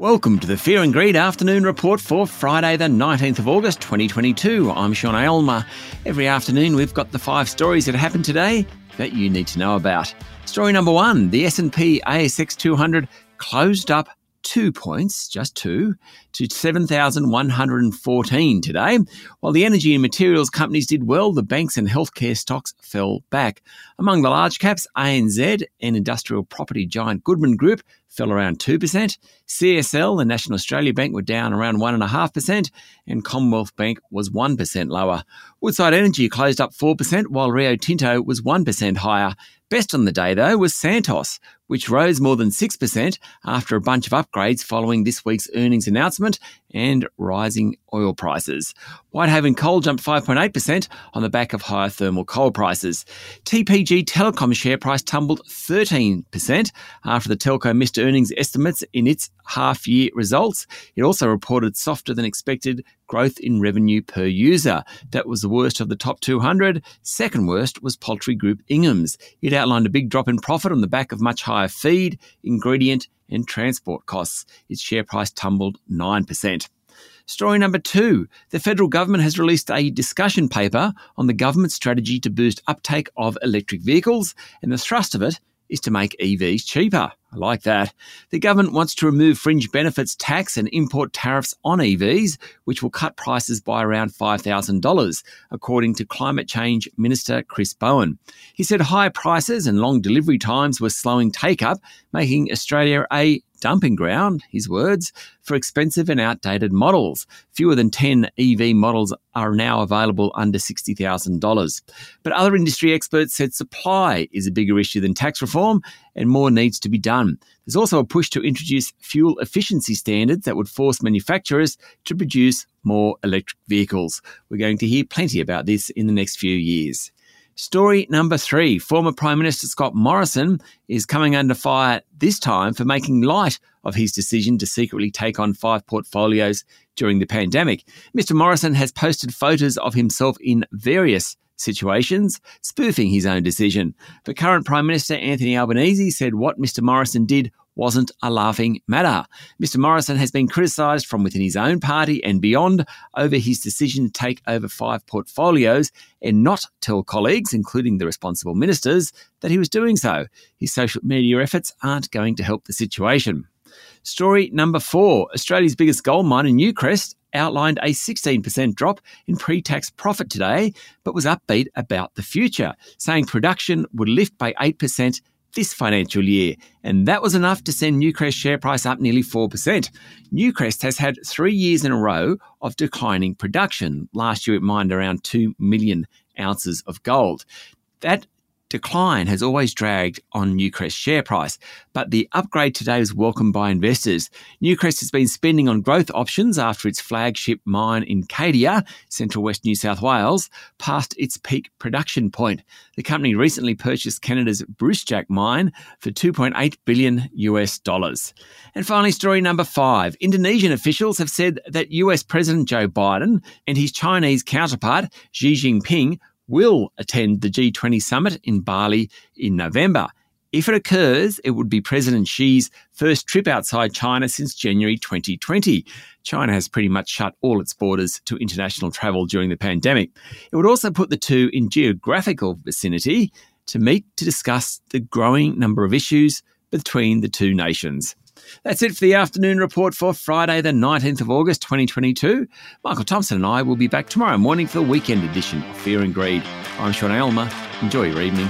Welcome to the Fear and Greed Afternoon Report for Friday, the 19th of August, 2022. I'm Sean Aylmer. Every afternoon, we've got the five stories that happened today that you need to know about. Story number one: the S&P ASX 200 closed up two points, just two, to 7,114 today. While the energy and materials companies did well, the banks and healthcare stocks fell back. Among the large caps, ANZ and industrial property giant Goodman Group fell around 2%. CSL, the National Australia Bank, were down around 1.5%, and Commonwealth Bank was 1% lower. Woodside Energy closed up 4%, while Rio Tinto was 1% higher. Best on the day, though, was Santos, which rose more than 6% after a bunch of upgrades following this week's earnings announcement and rising oil prices. Whitehaven Coal jumped 5.8% on the back of higher thermal coal prices. TPG Telecom share price tumbled 13% after the telco missed earnings estimates in its half year results. It also reported softer than expected growth in revenue per user. That was the worst of the top 200. Second worst was Poultry Group Ingham's. It outlined a big drop in profit on the back of much higher feed, ingredient, and transport costs. Its share price tumbled 9%. Story number two the federal government has released a discussion paper on the government's strategy to boost uptake of electric vehicles, and the thrust of it is to make EVs cheaper. I like that. The government wants to remove fringe benefits tax and import tariffs on EVs, which will cut prices by around $5,000, according to Climate Change Minister Chris Bowen. He said high prices and long delivery times were slowing take up, making Australia a dumping ground, his words, for expensive and outdated models. Fewer than 10 EV models are now available under $60,000. But other industry experts said supply is a bigger issue than tax reform and more needs to be done. There's also a push to introduce fuel efficiency standards that would force manufacturers to produce more electric vehicles. We're going to hear plenty about this in the next few years. Story number three former Prime Minister Scott Morrison is coming under fire this time for making light of his decision to secretly take on five portfolios during the pandemic. Mr. Morrison has posted photos of himself in various situations, spoofing his own decision. But current Prime Minister Anthony Albanese said what Mr. Morrison did wasn't a laughing matter. Mr. Morrison has been criticised from within his own party and beyond over his decision to take over five portfolios and not tell colleagues, including the responsible ministers, that he was doing so. His social media efforts aren't going to help the situation. Story number four Australia's biggest gold mine in Newcrest outlined a 16% drop in pre tax profit today, but was upbeat about the future, saying production would lift by 8% this financial year, and that was enough to send Newcrest share price up nearly 4%. Newcrest has had three years in a row of declining production. Last year it mined around 2 million ounces of gold. That decline has always dragged on Newcrest's share price, but the upgrade today was welcomed by investors. Newcrest has been spending on growth options after its flagship mine in Cadia, central west New South Wales, passed its peak production point. The company recently purchased Canada's Brucejack mine for 2.8 billion US dollars. And finally, story number five Indonesian officials have said that US President Joe Biden and his Chinese counterpart, Xi Jinping, will attend the G20 summit in Bali in November. If it occurs, it would be President Xi's first trip outside China since January 2020. China has pretty much shut all its borders to international travel during the pandemic. It would also put the two in geographical vicinity to meet to discuss the growing number of issues between the two nations. That's it for the afternoon report for Friday, the 19th of August, 2022. Michael Thompson and I will be back tomorrow morning for the weekend edition of Fear and Greed. I'm Sean Aylmer. Enjoy your evening.